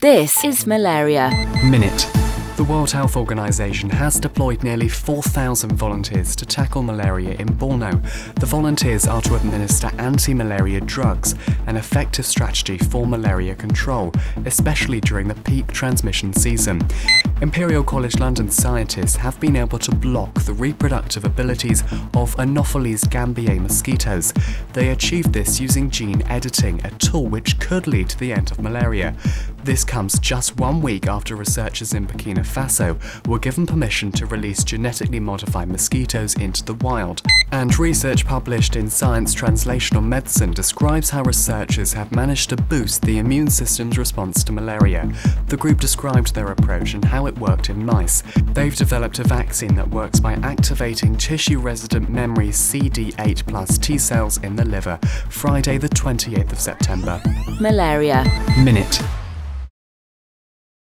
This is malaria. Minute. The World Health Organization has deployed nearly 4,000 volunteers to tackle malaria in Borno. The volunteers are to administer anti malaria drugs, an effective strategy for malaria control, especially during the peak transmission season. Imperial College London scientists have been able to block the reproductive abilities of Anopheles gambiae mosquitoes. They achieved this using gene editing, a tool which could lead to the end of malaria. This comes just one week after researchers in Burkina Faso were given permission to release genetically modified mosquitoes into the wild. And research published in Science Translational Medicine describes how researchers have managed to boost the immune system's response to malaria. The group described their approach and how it worked in mice. They've developed a vaccine that works by activating tissue resident memory CD8 plus T cells in the liver. Friday, the 28th of September. Malaria. Minute.